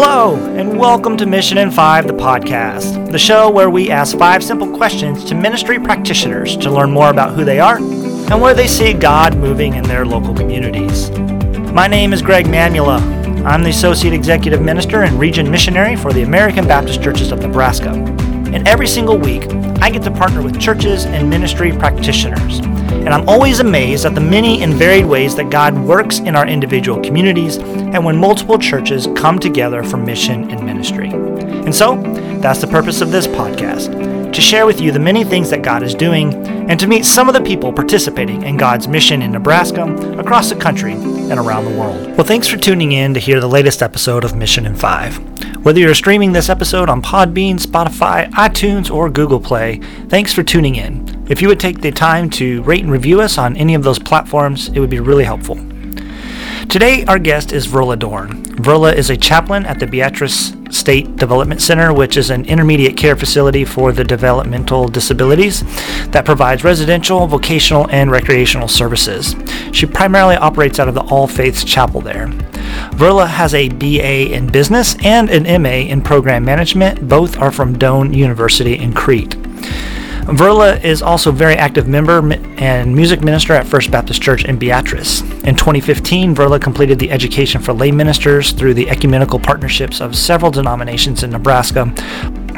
Hello, and welcome to Mission in Five, the podcast, the show where we ask five simple questions to ministry practitioners to learn more about who they are and where they see God moving in their local communities. My name is Greg Mamula. I'm the Associate Executive Minister and Region Missionary for the American Baptist Churches of Nebraska. And every single week, I get to partner with churches and ministry practitioners and I'm always amazed at the many and varied ways that God works in our individual communities and when multiple churches come together for mission and ministry. And so, that's the purpose of this podcast to share with you the many things that God is doing and to meet some of the people participating in God's mission in Nebraska, across the country, and around the world. Well, thanks for tuning in to hear the latest episode of Mission in 5. Whether you're streaming this episode on Podbean, Spotify, iTunes, or Google Play, thanks for tuning in. If you would take the time to rate and review us on any of those platforms, it would be really helpful. Today, our guest is Verla Dorn. Verla is a chaplain at the Beatrice State Development Center, which is an intermediate care facility for the developmental disabilities that provides residential, vocational, and recreational services. She primarily operates out of the All Faiths Chapel there. Verla has a BA in business and an MA in program management. Both are from Doane University in Crete. Verla is also a very active member and music minister at First Baptist Church in Beatrice. In 2015, Verla completed the education for lay ministers through the ecumenical partnerships of several denominations in Nebraska,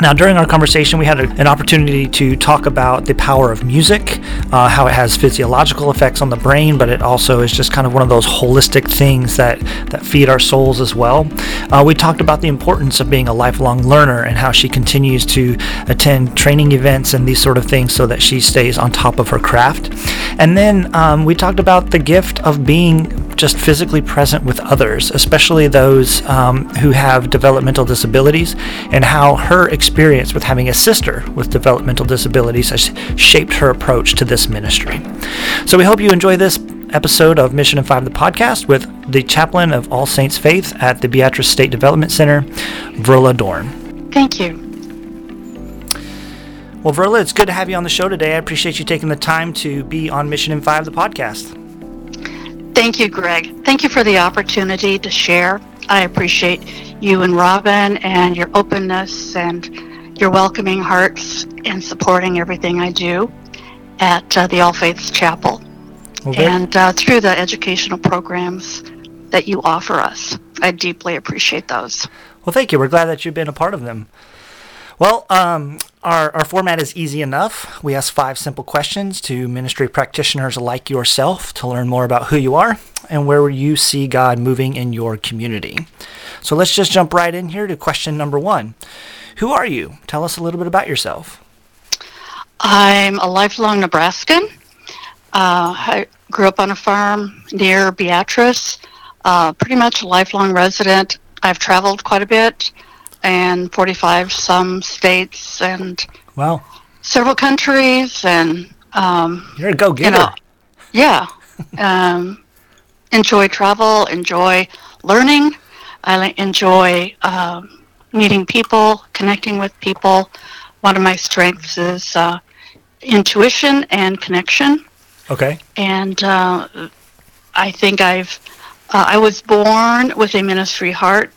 now, during our conversation, we had a, an opportunity to talk about the power of music, uh, how it has physiological effects on the brain, but it also is just kind of one of those holistic things that, that feed our souls as well. Uh, we talked about the importance of being a lifelong learner and how she continues to attend training events and these sort of things so that she stays on top of her craft. And then um, we talked about the gift of being just physically present with others, especially those um, who have developmental disabilities, and how her experience with having a sister with developmental disabilities has shaped her approach to this ministry. So we hope you enjoy this episode of Mission and Five, the podcast, with the chaplain of All Saints Faith at the Beatrice State Development Center, Verla Dorn. Thank you. Well, Verla, it's good to have you on the show today. I appreciate you taking the time to be on Mission in Five, the podcast. Thank you, Greg. Thank you for the opportunity to share. I appreciate you and Robin and your openness and your welcoming hearts in supporting everything I do at uh, the All Faiths Chapel okay. and uh, through the educational programs that you offer us. I deeply appreciate those. Well, thank you. We're glad that you've been a part of them. Well, um, our, our format is easy enough. We ask five simple questions to ministry practitioners like yourself to learn more about who you are and where you see God moving in your community. So let's just jump right in here to question number one Who are you? Tell us a little bit about yourself. I'm a lifelong Nebraskan. Uh, I grew up on a farm near Beatrice, uh, pretty much a lifelong resident. I've traveled quite a bit and 45 some states and wow. several countries and um, you're a go-getter. you know, yeah. Um, enjoy travel enjoy learning. I enjoy um, meeting people connecting with people. One of my strengths is uh, intuition and connection. Okay. And uh, i think i've uh, i was born with a ministry heart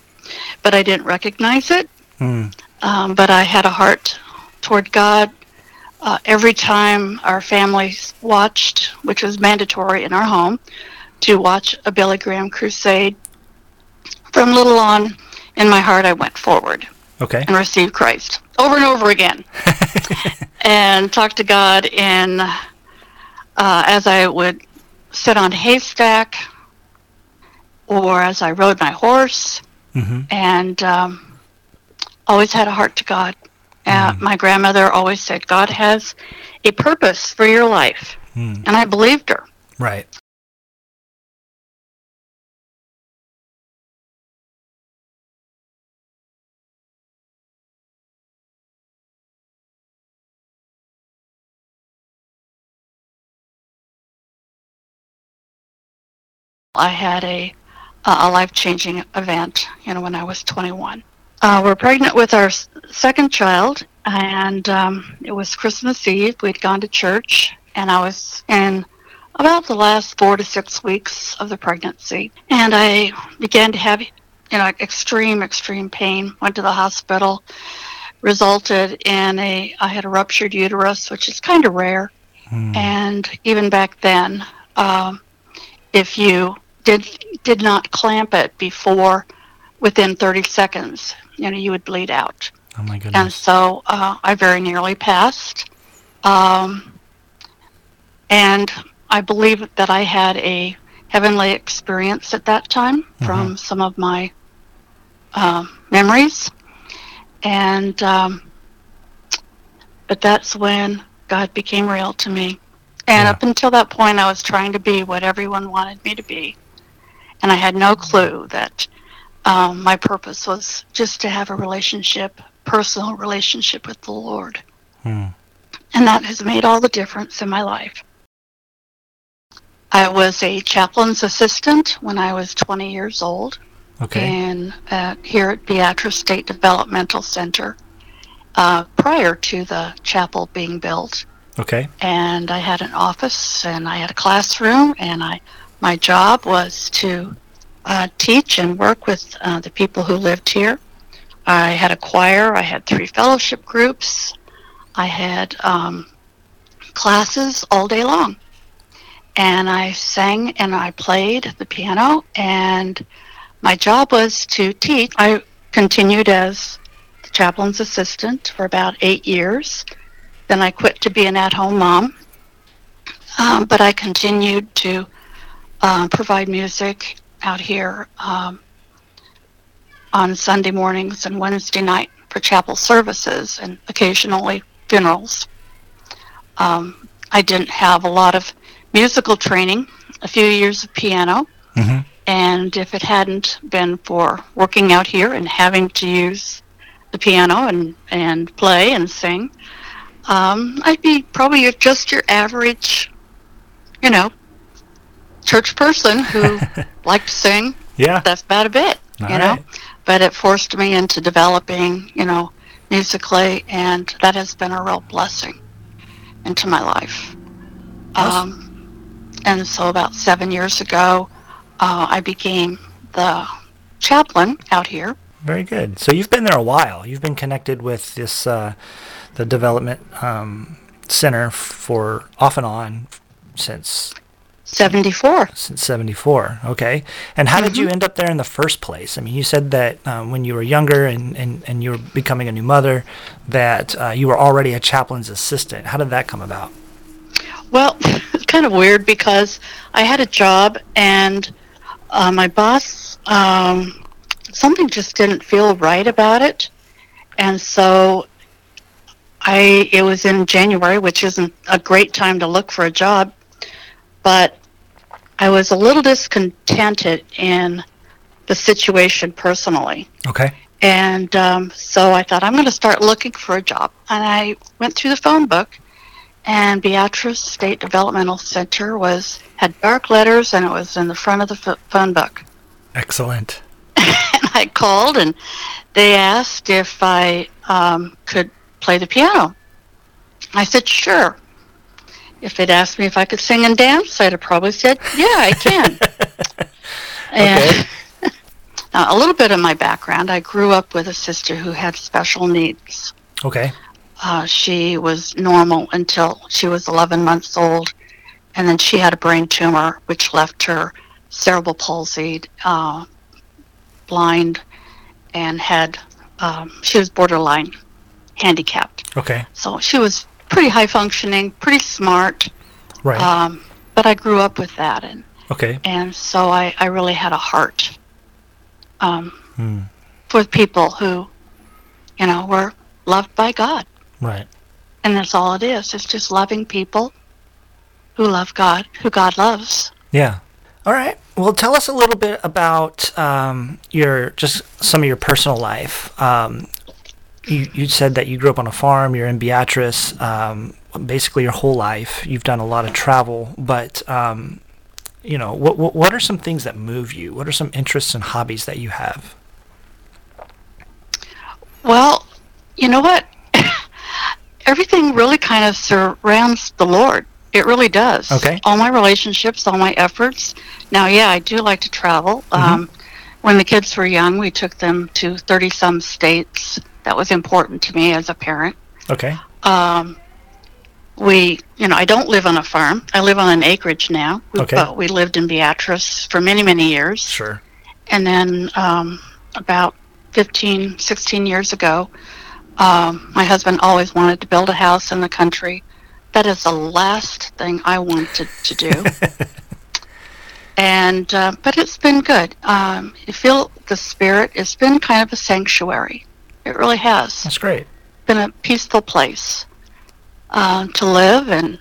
but I didn't recognize it. Mm. Um, but I had a heart toward God. Uh, every time our family watched, which was mandatory in our home, to watch a Billy Graham crusade, from little on, in my heart, I went forward. Okay. And received Christ over and over again, and talked to God. And uh, as I would sit on haystack, or as I rode my horse, mm-hmm. and um, always had a heart to God. Uh, mm-hmm. My grandmother always said, God has a purpose for your life. Mm. And I believed her. Right. I had a a life-changing event, you know, when I was 21. Uh, we're pregnant with our second child, and um, it was Christmas Eve. We'd gone to church, and I was in about the last four to six weeks of the pregnancy, and I began to have you know, extreme, extreme pain. Went to the hospital, resulted in a, I had a ruptured uterus, which is kind of rare. Hmm. And even back then, um, if you did did not clamp it before within 30 seconds, you know, you would bleed out. Oh my goodness! And so uh, I very nearly passed. Um, and I believe that I had a heavenly experience at that time mm-hmm. from some of my uh, memories, and um, but that's when God became real to me. And yeah. up until that point, I was trying to be what everyone wanted me to be, and I had no clue that um, my purpose was just to have a relationship, personal relationship with the Lord. Hmm. And that has made all the difference in my life. I was a chaplain's assistant when I was 20 years old. Okay. In, uh, here at Beatrice State Developmental Center uh, prior to the chapel being built. Okay. And I had an office and I had a classroom and I my job was to uh, teach and work with uh, the people who lived here. I had a choir. I had three fellowship groups. I had um, classes all day long and I sang and I played the piano and my job was to teach. I continued as the chaplain's assistant for about eight years. Then I quit to be an at-home mom, um, but I continued to uh, provide music out here um, on Sunday mornings and Wednesday night for chapel services and occasionally funerals. Um, I didn't have a lot of musical training, a few years of piano, mm-hmm. and if it hadn't been for working out here and having to use the piano and, and play and sing, um, I'd be probably just your average, you know, church person who liked to sing. Yeah. That's about a bit, All you right. know. But it forced me into developing, you know, musically, and that has been a real blessing into my life. Um, and so about seven years ago, uh, I became the chaplain out here. Very good. So you've been there a while. You've been connected with this uh, the development um, center for off and on since 74 since 74 okay and how mm-hmm. did you mm-hmm. end up there in the first place i mean you said that um, when you were younger and, and, and you were becoming a new mother that uh, you were already a chaplain's assistant how did that come about well, it's kind of weird because I had a job and uh, my boss, um, something just didn't feel right about it. And so I, it was in January, which isn't a great time to look for a job, but I was a little discontented in the situation personally. Okay. And um, so I thought, I'm going to start looking for a job. And I went through the phone book and Beatrice State Developmental Center was had dark letters and it was in the front of the phone book. Excellent. and I called and they asked if I um, could play the piano. I said sure. If they'd asked me if I could sing and dance, I'd have probably said yeah, I can. and now, a little bit of my background: I grew up with a sister who had special needs. Okay uh, she was normal until she was 11 months old, and then she had a brain tumor which left her cerebral palsy, uh, blind, and had um, she was borderline handicapped. Okay. So she was pretty high functioning, pretty smart. Right. Um, but I grew up with that, and okay. And so I, I really had a heart um, hmm. for people who, you know, were loved by God. Right. And that's all it is. It's just loving people who love God, who God loves. Yeah. All right. Well, tell us a little bit about um, your just some of your personal life. Um, you, you said that you grew up on a farm. You're in Beatrice. Um, basically, your whole life, you've done a lot of travel. But um, you know, what, what what are some things that move you? What are some interests and hobbies that you have? Well, you know what? everything really kind of surrounds the Lord. It really does. Okay. All my relationships, all my efforts. Now, yeah, I do like to travel. Mm-hmm. Um, when the kids were young, we took them to 30 some states. That was important to me as a parent. Okay. Um, we, you know, I don't live on a farm. I live on an acreage now. Okay. But we lived in Beatrice for many, many years. Sure. And then um, about 15, 16 years ago, um, my husband always wanted to build a house in the country. That is the last thing I wanted to do. and uh, but it's been good. Um, you feel the spirit. It's been kind of a sanctuary. It really has That's great. been a peaceful place uh, to live and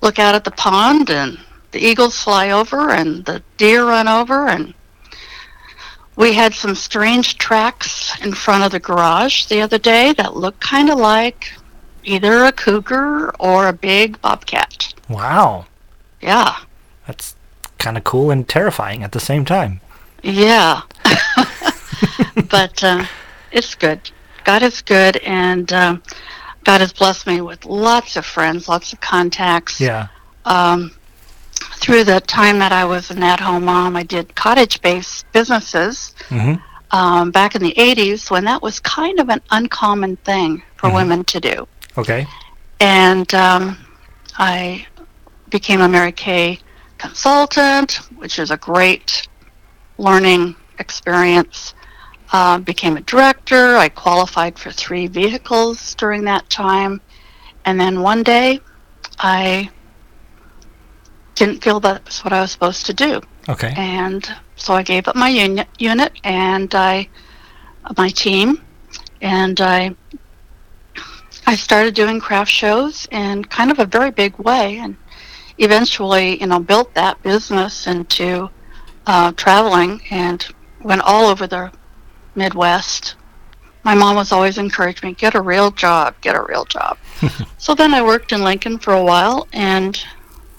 look out at the pond and the eagles fly over and the deer run over and we had some strange tracks in front of the garage the other day that looked kind of like either a cougar or a big bobcat. Wow. Yeah. That's kind of cool and terrifying at the same time. Yeah. but uh, it's good. God is good, and um, God has blessed me with lots of friends, lots of contacts. Yeah. Um, through the time that I was an at-home mom, I did cottage-based businesses hmm um, back in the 80s when that was kind of an uncommon thing for Mhm. women to do. Okay. And um, I became a Mary Kay consultant, which is a great learning experience. Uh, became a director. I qualified for three vehicles during that time. And then one day, I didn't feel that was what I was supposed to do. Okay. And so I gave up my unit, unit and I, my team, and I, I started doing craft shows in kind of a very big way, and eventually, you know, built that business into uh, traveling and went all over the Midwest. My mom was always encouraging me, get a real job, get a real job. so then I worked in Lincoln for a while, and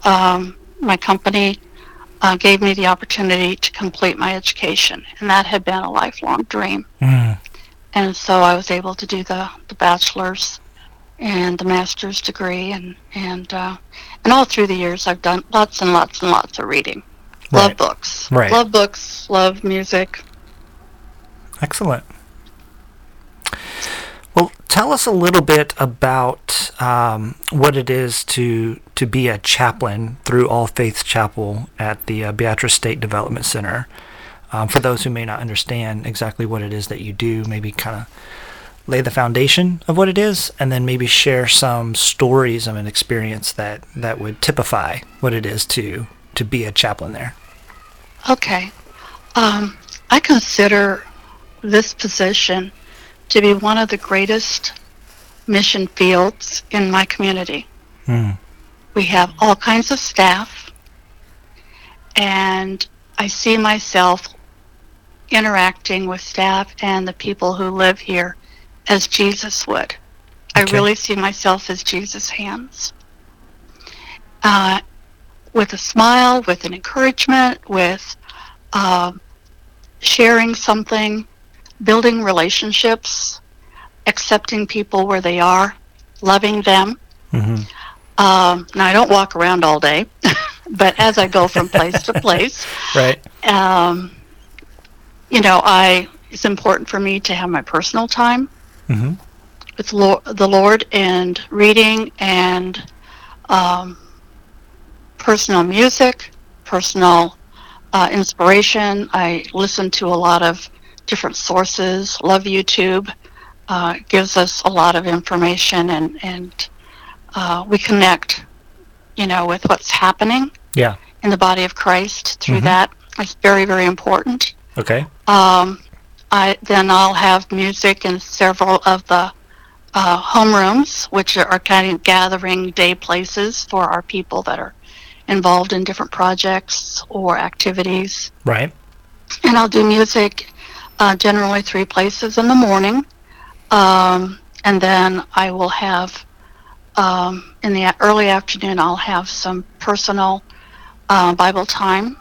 um, my company uh, gave me the opportunity to complete my education, and that had been a lifelong dream. Mm. And so I was able to do the, the bachelor's and the master's degree, and and uh, and all through the years I've done lots and lots and lots of reading. Love books. Right. Love books. Love music. Excellent. Well, tell us a little bit about um, what it is to to be a chaplain through All Faiths Chapel at the uh, Beatrice State Development Center. Um, for those who may not understand exactly what it is that you do, maybe kind of lay the foundation of what it is, and then maybe share some stories of an experience that that would typify what it is to to be a chaplain there. Okay. Um, I consider this position to be one of the greatest mission fields in my community. Hmm. We have all kinds of staff, and I see myself interacting with staff and the people who live here as Jesus would. I really see myself as Jesus' hands. Uh, with a smile, with an encouragement, with uh, sharing something, building relationships, accepting people where they are, loving them. hmm Um, now, I don't walk around all day, but as I go from place to place, Right. um, you know, I it's important for me to have my personal time hmm with Lord, the Lord and reading and um, personal music, personal uh, inspiration. I listen to a lot of different sources. Love YouTube. Uh, gives us a lot of information and and uh, we connect, you know, with what's happening Yeah. in the body of Christ through Mhm. that. It's very very important. Okay. Um, I then I'll have music in several of the uh, homerooms, which are, are kind of gathering day places for our people that are involved in different projects or activities. Right. And I'll do music uh, generally three places in the morning, um, and then I will have um, in the early afternoon. I'll have some personal uh, Bible time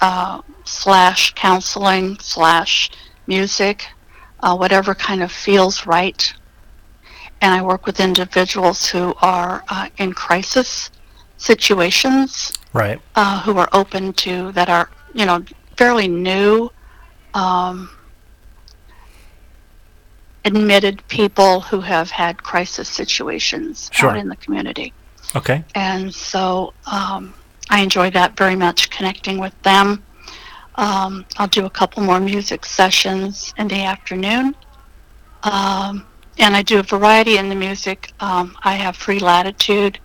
uh, slash counseling slash music, uh, whatever kind of feels right. And I work with individuals who are uh, in crisis situations, Right. uh, who are open to that are you know fairly new um, admitted people who have had crisis situations Sure. out in the community. Okay. And so um, I enjoy that very much, connecting with them. Um, I'll do a couple more music sessions in the afternoon. Um, and I do a variety in the music. Um, I have free latitude.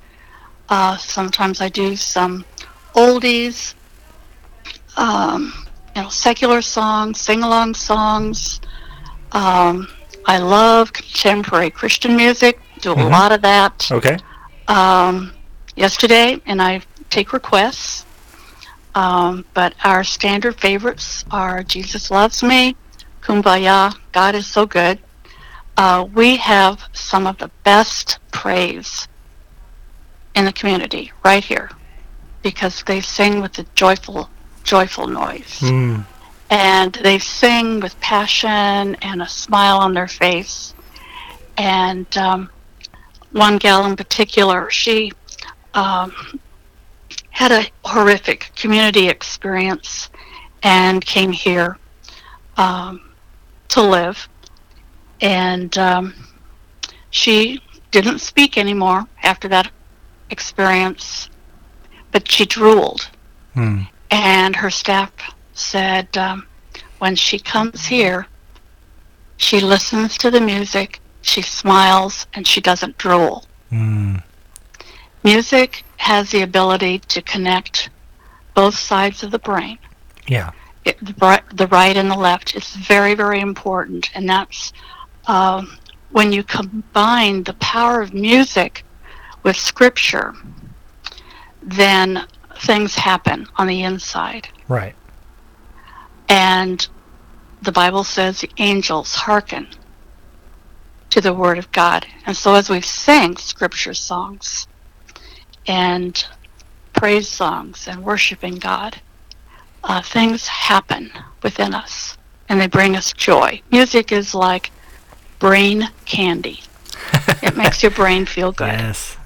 Uh, sometimes I do some oldies, um, you know, secular songs, sing-along songs. Um, I love contemporary Christian music. Do a Mhm. lot of that Okay. um, yesterday, and I take requests. Um, but our standard favorites are Jesus Loves Me, Kumbaya, God is So Good. Uh, we have some of the best praise in the community right here because they sing with a joyful, joyful noise Mm. And they sing with passion and a smile on their face. And um, one gal in particular, she um, had a horrific community experience and came here um, to live. And um, she didn't speak anymore after that experience, but she drooled Mm. and her staff said um, when she comes here, she listens to the music, she smiles, and she doesn't drool. Mm. Music has the ability to connect both sides of the brain, Yeah. it, the, the right and the left. It's very, very important, and that's um, when you combine the power of music with scripture, then things happen on the inside. Right. And the Bible says the angels hearken to the word of God. And so as we sing scripture songs and praise songs and worshiping God, uh, things happen within us and they bring us joy. Music is like brain candy. it makes your brain feel good. Yes.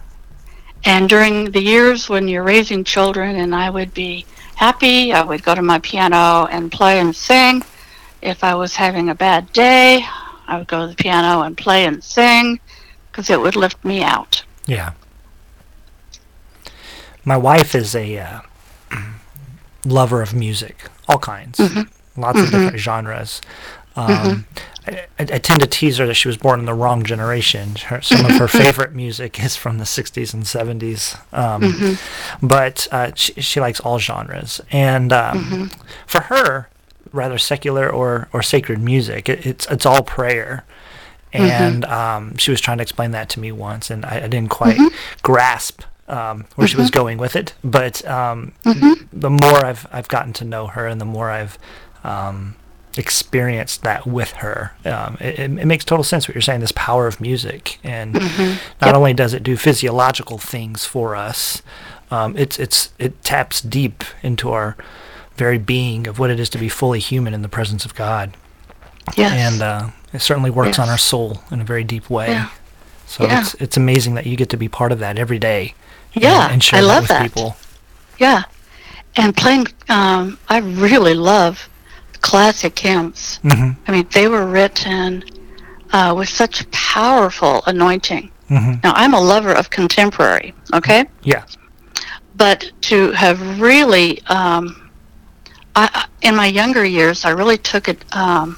And during the years when you're raising children, and I would be happy, I would go to my piano and play and sing. If I was having a bad day, I would go to the piano and play and sing because it would lift me out. Yeah. My wife is a uh, lover of music, all kinds, lots of different genres. Um, I, I I tend to tease her that she was born in the wrong generation. Her, some of her favorite music is from the 60s and 70s. Um, But uh, she, she likes all genres. And um, for her, rather secular or, or sacred music, it, it's, it's all prayer. And um, she was trying to explain that to me once, and I, I didn't quite grasp um, where she was going with it. But um, the more I've I've gotten to know her, and the more I've um, experienced that with her, um, it, it, makes total sense what you're saying. This power of music, and not only does it do physiological things for us, um, it's it's it taps deep into our very being of what it is to be fully human in the presence of God Yes. and uh, it certainly works on our soul in a very deep way. Yeah. So Yeah. it's it's amazing that you get to be part of that every day. Yeah, and, share I that love with that. people. yeah. And playing, um, I really love classic hymns. hmm I mean, they were written uh, with such powerful anointing. hmm Now, I'm a lover of contemporary, okay? Yeah. but to have really um, I, I- in my younger years i really took it um,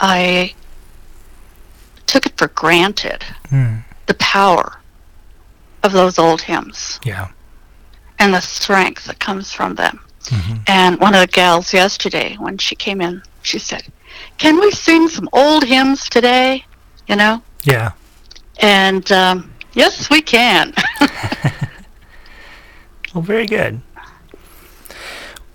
i took it for granted Mm. the power of those old hymns Yeah. and the strength that comes from them Mhm. and one of the gals yesterday when she came in she said can we sing some old hymns today you know Yeah. and um, yes we can Well, very good.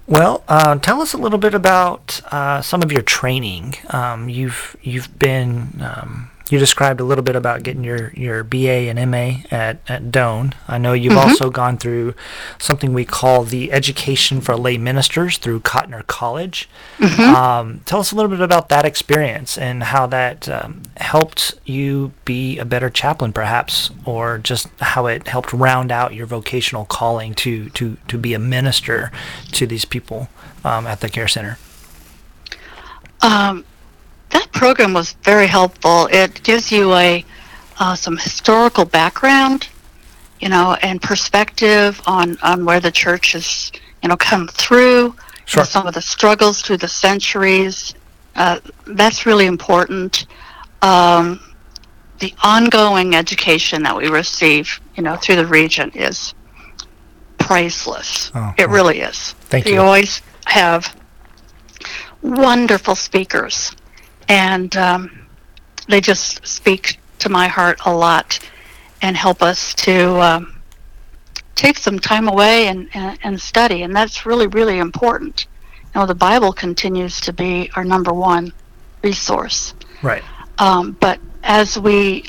Well, uh, tell us a little bit about uh, some of your training. Um, you've you've been um, you described a little bit about getting your, your BA and MA at, at Doane. I know you've also gone through something we call the Education for Lay Ministers through Cotner College. Um, tell us a little bit about that experience and how that um, helped you be a better chaplain, perhaps, or just how it helped round out your vocational calling to, to, to be a minister to these people um, at the care center. Um, that program was very helpful. It gives you a uh, some historical background, you know, and perspective on on where the church has, you know, come through. Sure. Some of the struggles through the centuries. Uh, that's really important. Um, the ongoing education that we receive, you know, through the region is priceless. Oh, it well, really is. thank you you. always have wonderful speakers, and um, they just speak to my heart a lot and help us to um, take some time away and, and, and study. And that's really, really important. You know, the Bible continues to be our number one resource. Right. Um, but as we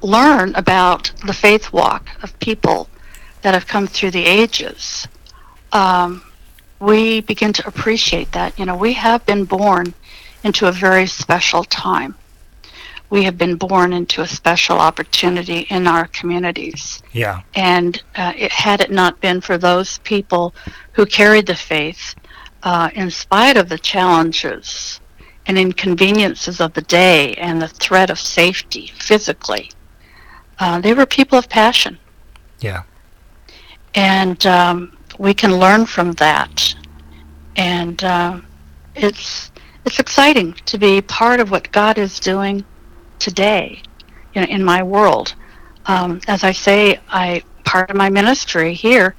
learn about the faith walk of people that have come through the ages, um, we begin to appreciate that. You know, we have been born into a very special time. We have been born into a special opportunity in our communities. Yeah. And uh, it, had it not been for those people who carried the faith, uh, in spite of the challenges and inconveniences of the day and the threat of safety physically, uh, they were people of passion. Yeah. And um, we can learn from that. And uh, it's it's exciting to be part of what God is doing today, you know, in my world. Um, as I say, I part of my ministry here.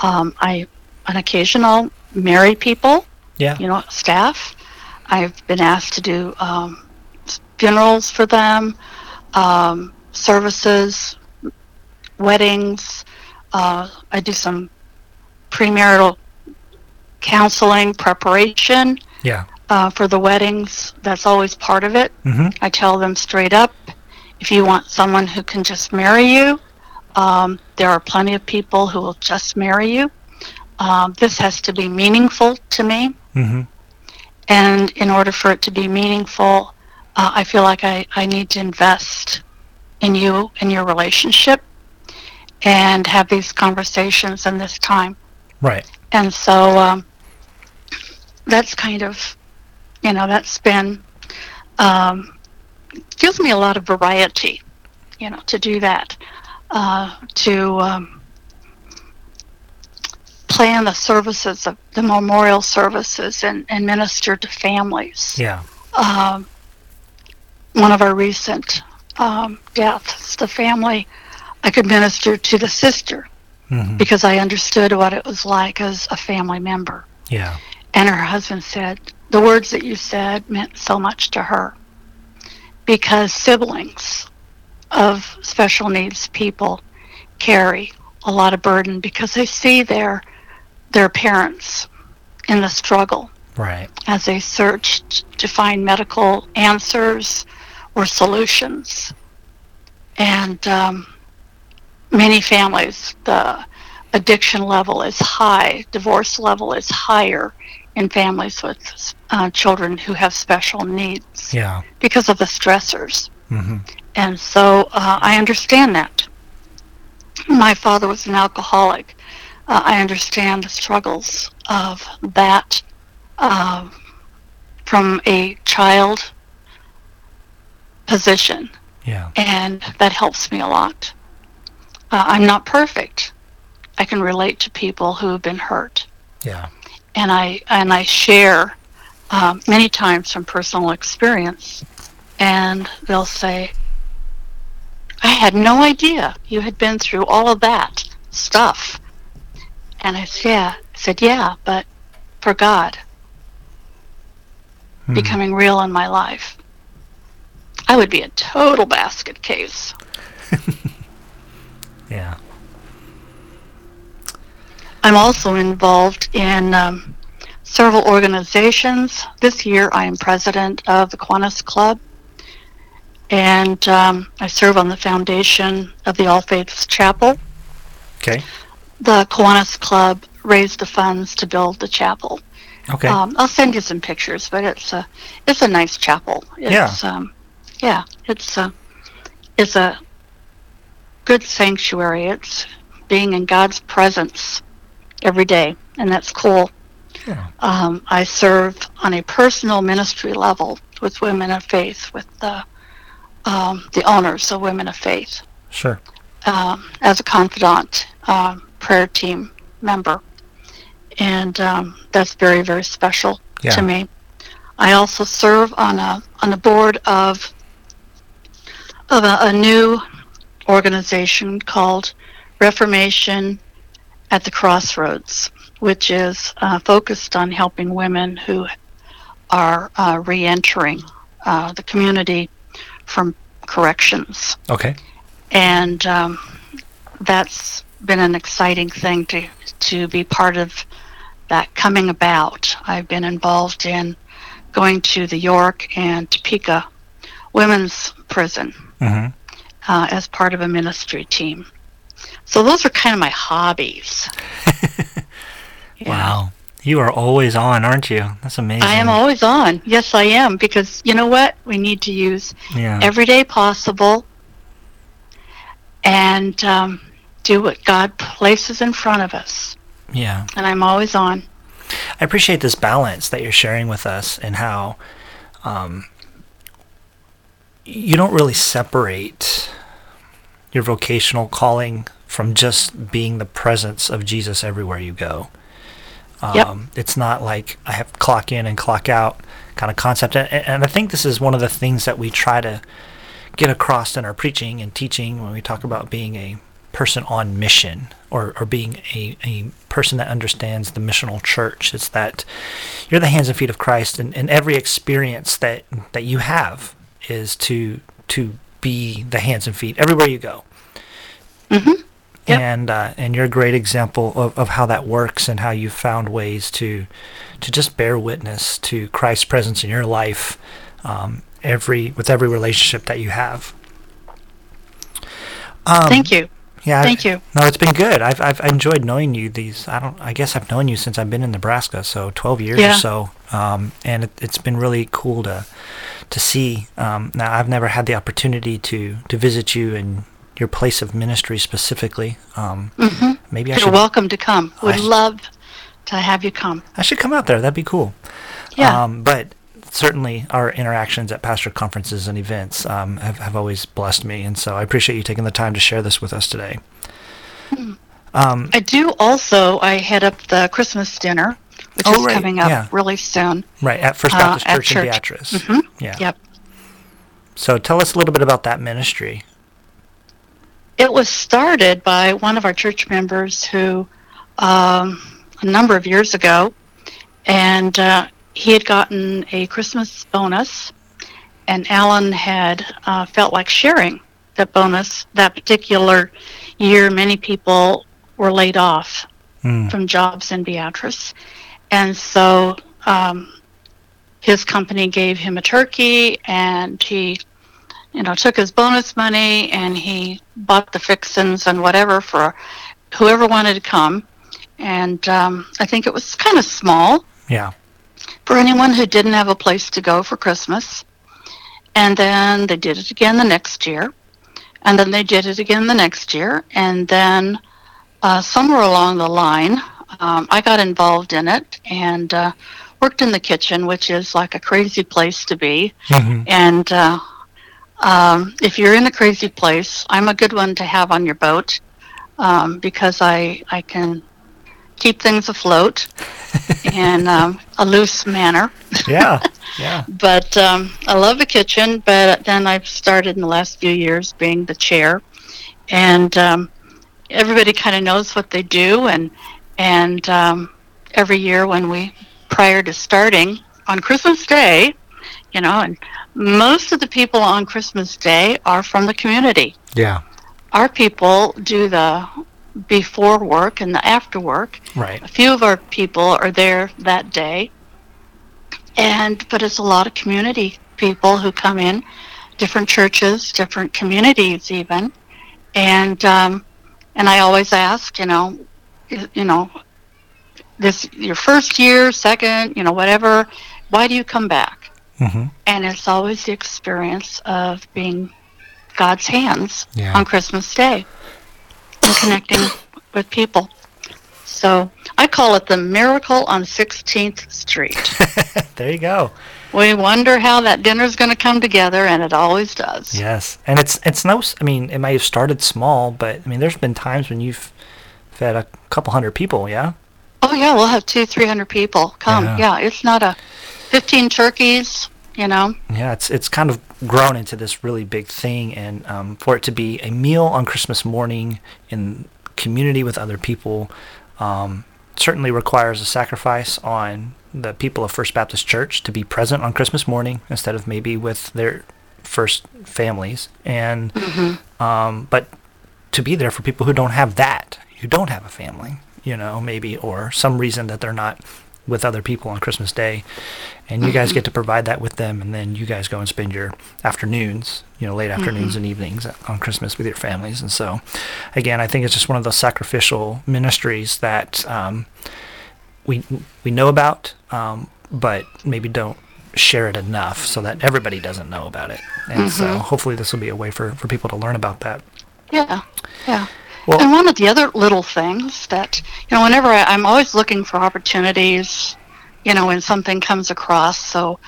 Um, I on occasion I'll marry people, Yeah. you know, staff. I've been asked to do um, funerals for them, um, services, weddings. Uh, I do some premarital counseling preparation Yeah. Uh, for the weddings. That's always part of it. Mm-hmm. I tell them straight up if you want someone who can just marry you, um, there are plenty of people who will just marry you. Um, this has to be meaningful to me. Mm-hmm. And in order for it to be meaningful, uh, I feel like I, I need to invest in you and your relationship and have these conversations in this time. Right. And so um, that's kind of, you know, that's been, um, gives me a lot of variety, you know, to do that, uh, to um, plan the services, of the memorial services, and, and minister to families. Yeah. Um, one of our recent um, deaths, the family, I could minister to the sister Mm-hmm. because I understood what it was like as a family member. Yeah. And her husband said, The words that you said meant so much to her because siblings of special needs people carry a lot of burden because they see their their parents in the struggle Right. as they search to find medical answers or solutions. And um, many families, the addiction level is high, divorce level is higher in families with uh, children who have special needs Yeah. because of the stressors. Mm-hmm. And so uh, I understand that. My father was an alcoholic. Uh, I understand the struggles of that uh, from a child position, Yeah. and that helps me a lot. Uh, I'm not perfect. I can relate to people who have been hurt, Yeah. And I and I share um, many times from personal experience, and they'll say, "I had no idea you had been through all of that stuff," and I said, "Yeah," I said, "Yeah, but for God Mhm. becoming real in my life, I would be a total basket case." Yeah. I'm also involved in um, several organizations. This year, I am president of the Kiwanis Club, and um, I serve on the foundation of the All Faiths Chapel. Okay. The Kiwanis Club raised the funds to build the chapel. Okay. Um, I'll send you some pictures, but it's a it's a nice chapel. It's, Yeah. Um, yeah. It's a it's a good sanctuary. It's being in God's presence every day, and that's cool. Yeah. Um, I serve on a personal ministry level with Women of Faith, with the um, the owners of Women of Faith. Sure. Um, as a confidant, um, prayer team member, and um, that's very very special yeah. to me. I also serve on a on the board of of a, a new organization called Reformation at the Crossroads, which is uh, focused on helping women who are uh, re-entering uh, the community from corrections. Okay. And um, that's been an exciting thing to to be part of that coming about. I've been involved in going to the York and Topeka Women's Prison mm-hmm. uh, as part of a ministry team. So those are kind of my hobbies. yeah. Wow. You are always on, aren't you? That's amazing. I am always on. Yes, I am. Because you know what? We need to use yeah. every day possible and um, do what God places in front of us. Yeah. And I'm always on. I appreciate this balance that you're sharing with us and how um, you don't really separate your vocational calling from just being the presence of Jesus everywhere you go. Um, yep. It's not like I have clock in and clock out kind of concept. And, and I think this is one of the things that we try to get across in our preaching and teaching when we talk about being a person on mission or, or being a, a person that understands the missional church. It's that you're the hands and feet of Christ and, and every experience that, that you have is to to be the hands and feet everywhere you go. Mm-hmm. Yep. And uh, and you're a great example of, of how that works and how you found ways to to just bear witness to Christ's presence in your life um, every with every relationship that you have. Um, Thank you. Yeah. Thank you. No, it's been good. I've I've enjoyed knowing you. These I don't. I guess I've known you since I've been in Nebraska, so 12 years yeah. or so. Um, and it, has been really cool to to see. Um, now I've never had the opportunity to to visit you in your place of ministry specifically. Um, mm-hmm. Maybe I You're should. welcome to come. Would love to have you come. I should come out there. That'd be cool. Yeah. Um, but certainly our interactions at pastor conferences and events um, have, have always blessed me. And so I appreciate you taking the time to share this with us today. Hmm. Um, I do also, I head up the Christmas dinner, which oh, is right. coming up yeah. really soon. Right, at First Baptist uh, Church, Church in Beatrice. Mm-hmm. Yeah. Yep. So tell us a little bit about that ministry. It was started by one of our church members who, um, a number of years ago, and uh, he had gotten a Christmas bonus, and Alan had uh, felt like sharing that bonus. That particular year, many people were laid off mm. from jobs in Beatrice, and so um, his company gave him a turkey, and he, you know, took his bonus money and he bought the fixins and whatever for whoever wanted to come. And um, I think it was kind of small. Yeah for anyone who didn't have a place to go for Christmas. And then they did it again the next year. And then they did it again the next year. And then uh, somewhere along the line, um, I got involved in it and uh, worked in the kitchen, which is like a crazy place to be. Mm-hmm. And uh, um, if you're in a crazy place, I'm a good one to have on your boat um, because I, I can keep things afloat in um, a loose manner. Yeah, yeah. but um, I love the kitchen. But then I've started in the last few years being the chair, and um, everybody kind of knows what they do. And and um, every year when we prior to starting on Christmas Day, you know, and most of the people on Christmas Day are from the community. Yeah. Our people do the before work and the after work. Right. A few of our people are there that day. And but it's a lot of community people who come in, different churches, different communities even. And um, and I always ask, you know, you know, this your first year, second, you know, whatever, why do you come back? Mm-hmm. And it's always the experience of being God's hands yeah. on Christmas Day and connecting with people. So I call it the miracle on 16th Street. there you go. We wonder how that dinner's going to come together, and it always does. Yes, and it's it's no. I mean, it may have started small, but I mean, there's been times when you've fed a couple hundred people. Yeah. Oh yeah, we'll have two, three hundred people come. Yeah. yeah, it's not a fifteen turkeys. You know. Yeah, it's it's kind of grown into this really big thing, and um, for it to be a meal on Christmas morning in community with other people, um, certainly requires a sacrifice on the people of First Baptist Church to be present on Christmas morning instead of maybe with their first families, and mm-hmm. um, but to be there for people who don't have that, who don't have a family, you know, maybe or some reason that they're not with other people on Christmas Day, and you mm-hmm. guys get to provide that with them, and then you guys go and spend your afternoons, you know, late afternoons mm-hmm. and evenings on Christmas with your families. And so, again, I think it's just one of those sacrificial ministries that um, we we know about, um, but maybe don't share it enough so that everybody doesn't know about it. And mm-hmm. so, hopefully, this will be a way for for people to learn about that. Yeah, yeah. Well, and one of the other little things that you know, whenever I, I'm always looking for opportunities, you know, when something comes across. So,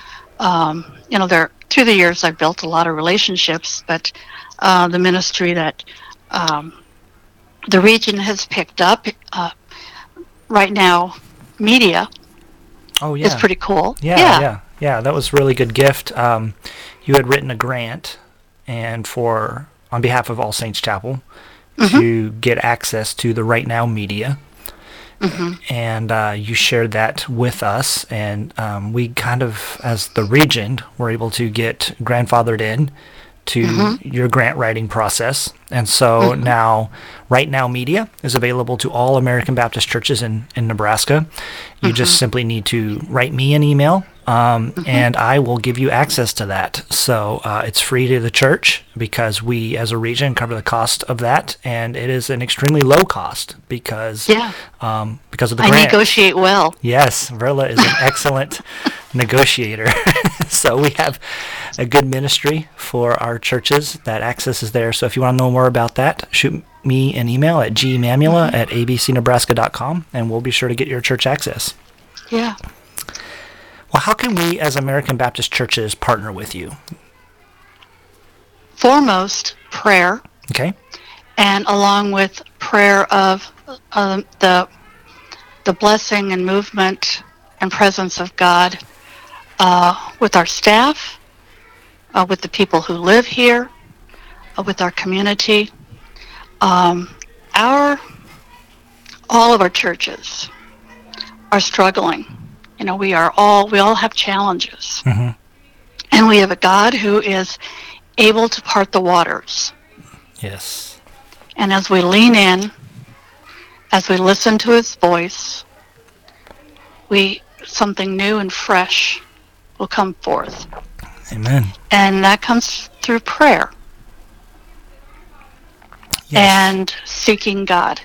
um, you know, there through the years I've built a lot of relationships, but uh, the ministry that um, the region has picked up uh, right now media. Oh yeah, it's pretty cool. Yeah, yeah, yeah, yeah. That was a really good gift. Um, you had written a grant, and for on behalf of All Faiths Chapel, mm-hmm. to get access to the Right Now media. Mm-hmm. And uh, you shared that with us, and um, we kind of, as the region, were able to get grandfathered in to mm-hmm. your grant writing process. And so mm-hmm. now, Right Now Media is available to all American Baptist churches in, in Nebraska. You mm-hmm. just simply need to write me an email um, mm-hmm. and I will give you access to that. So uh, it's free to the church because we, as a region, cover the cost of that, and it is an extremely low cost because yeah. um, because of the I grant. negotiate well. Yes, Verla is an excellent negotiator. so we have a good ministry for our churches. That access is there. So if you want to know more about that, shoot me an email at gmamula at abcnebraska.com, and we'll be sure to get your church access. Yeah. Well, how can we as American Baptist churches partner with you? Foremost, prayer. Okay. And along with prayer of uh, the the blessing and movement and presence of God uh, with our staff, uh, with the people who live here, uh, with our community. Um, our all of our churches are struggling you know, we are all, we all have challenges. Mm-hmm. And we have a God who is able to part the waters. Yes. And as we lean in, as we listen to his voice, we something new and fresh will come forth. Amen. And that comes through prayer. Yes. And seeking God.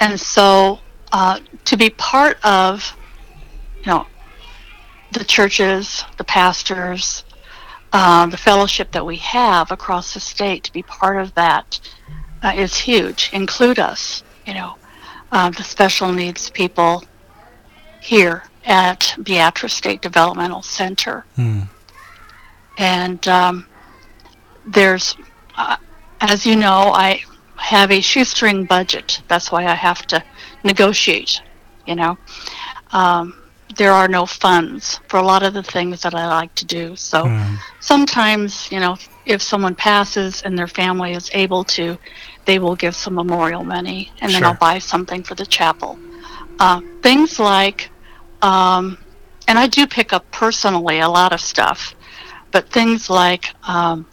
And so uh, to be part of you know, the churches, the pastors, uh, the fellowship that we have across the state to be part of that uh, is huge. Include us, you know, uh, the special needs people here at Beatrice State Developmental Center. Mm. And um, there's, uh, as you know, I have a shoestring budget. That's why I have to negotiate, you know. Um, there are no funds for a lot of the things that I like to do. So mm. sometimes, you know, if someone passes and their family is able to, they will give some memorial money and then sure. I'll buy something for the chapel. Uh, things like, um, and I do pick up personally a lot of stuff, but things like um,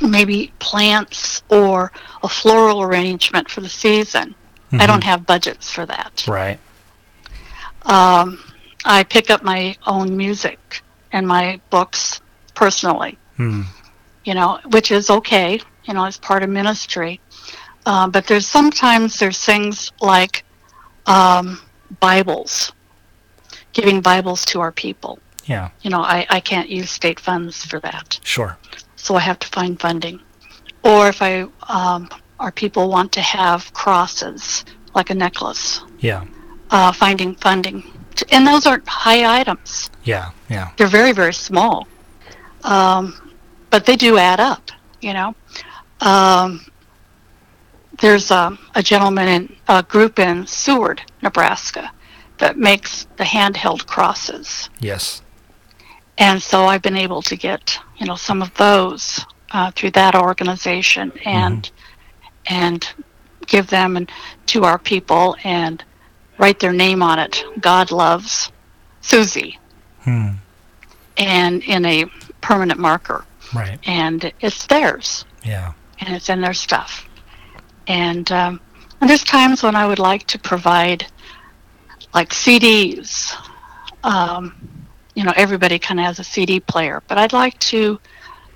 maybe plants or a floral arrangement for the season. Mm-hmm. I don't have budgets for that. Right. Um, I pick up my own music and my books personally. Hmm. You know, which is okay. You know, as part of ministry. Uh, but there's sometimes there's things like um, Bibles, giving Bibles to our people. Yeah. You know, I, I can't use state funds for that. Sure. So I have to find funding. Or if I um, our people want to have crosses like a necklace. Yeah uh, finding funding. And those aren't high items. Yeah, yeah. They're very, very small. Um, but they do add up, you know. Um, there's a, a gentleman in a group in Seward, Nebraska, that makes the handheld crosses. Yes. And so I've been able to get, you know, some of those uh, through that organization and mm-hmm. and give them and to our people and write their name on it. God loves Susie. Hmm. And in a permanent marker. Right. And it's theirs. Yeah. And it's in their stuff. And, um, and there's times when I would like to provide like CDs. Um, you know, everybody kind of has a CD player, but I'd like to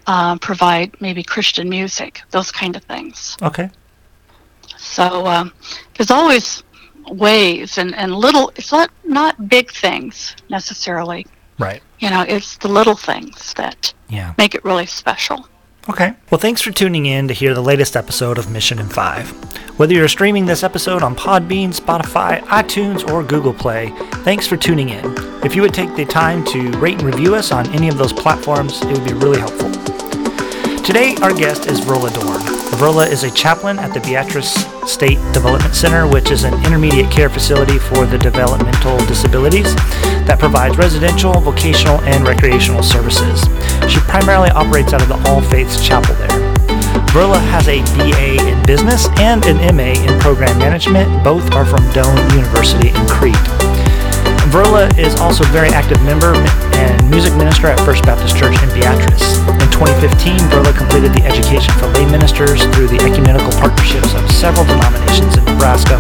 uh, provide maybe Christian music, those kind of things. Okay. So um, there's always ways and, and little, it's not, not big things necessarily. Right. You know, it's the little things that yeah. make it really special. Okay. Well, thanks for tuning in to hear the latest episode of Mission in 5. Whether you're streaming this episode on Podbean, Spotify, iTunes, or Google Play, thanks for tuning in. If you would take the time to rate and review us on any of those platforms, it would be really helpful. Today, our guest is Verla Dorn. Verla is a chaplain at the Beatrice State Development Center, which is an intermediate care facility for the developmental disabilities that provides residential, vocational, and recreational services. She primarily operates out of the All Faiths Chapel there. Verla has a BA in business and an MA in program management. Both are from Doane University in Crete. Verla is also a very active member and music minister at First Baptist Church in Beatrice. In 2015, Verla completed the education for lay ministers through the ecumenical partnerships of several denominations in Nebraska.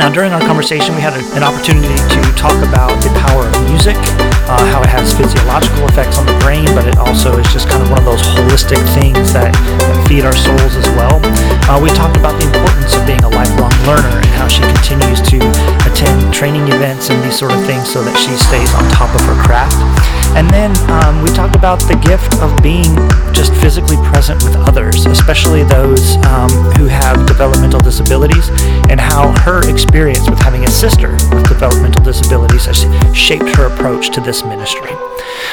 Now, during our conversation, we had an opportunity to talk about the power of music, uh, how it has physiological effects on the brain, but it also is just kind of one of those holistic things that, that feed our souls as well. Uh, we talked about the importance of being a lifelong learner and how she continues to attend training events and these sort of things so that she stays on top of her craft. And then um, we talked about the gift of being just physically present with others, especially those um, who have developmental disabilities, and how her experience with having a sister with developmental disabilities has shaped her approach to this ministry.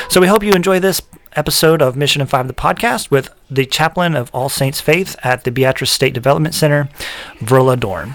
So we hope you enjoy this episode of Mission in Five, the podcast, with the chaplain of All Saints Faith at the Beatrice State Development Center, Verla Dorn.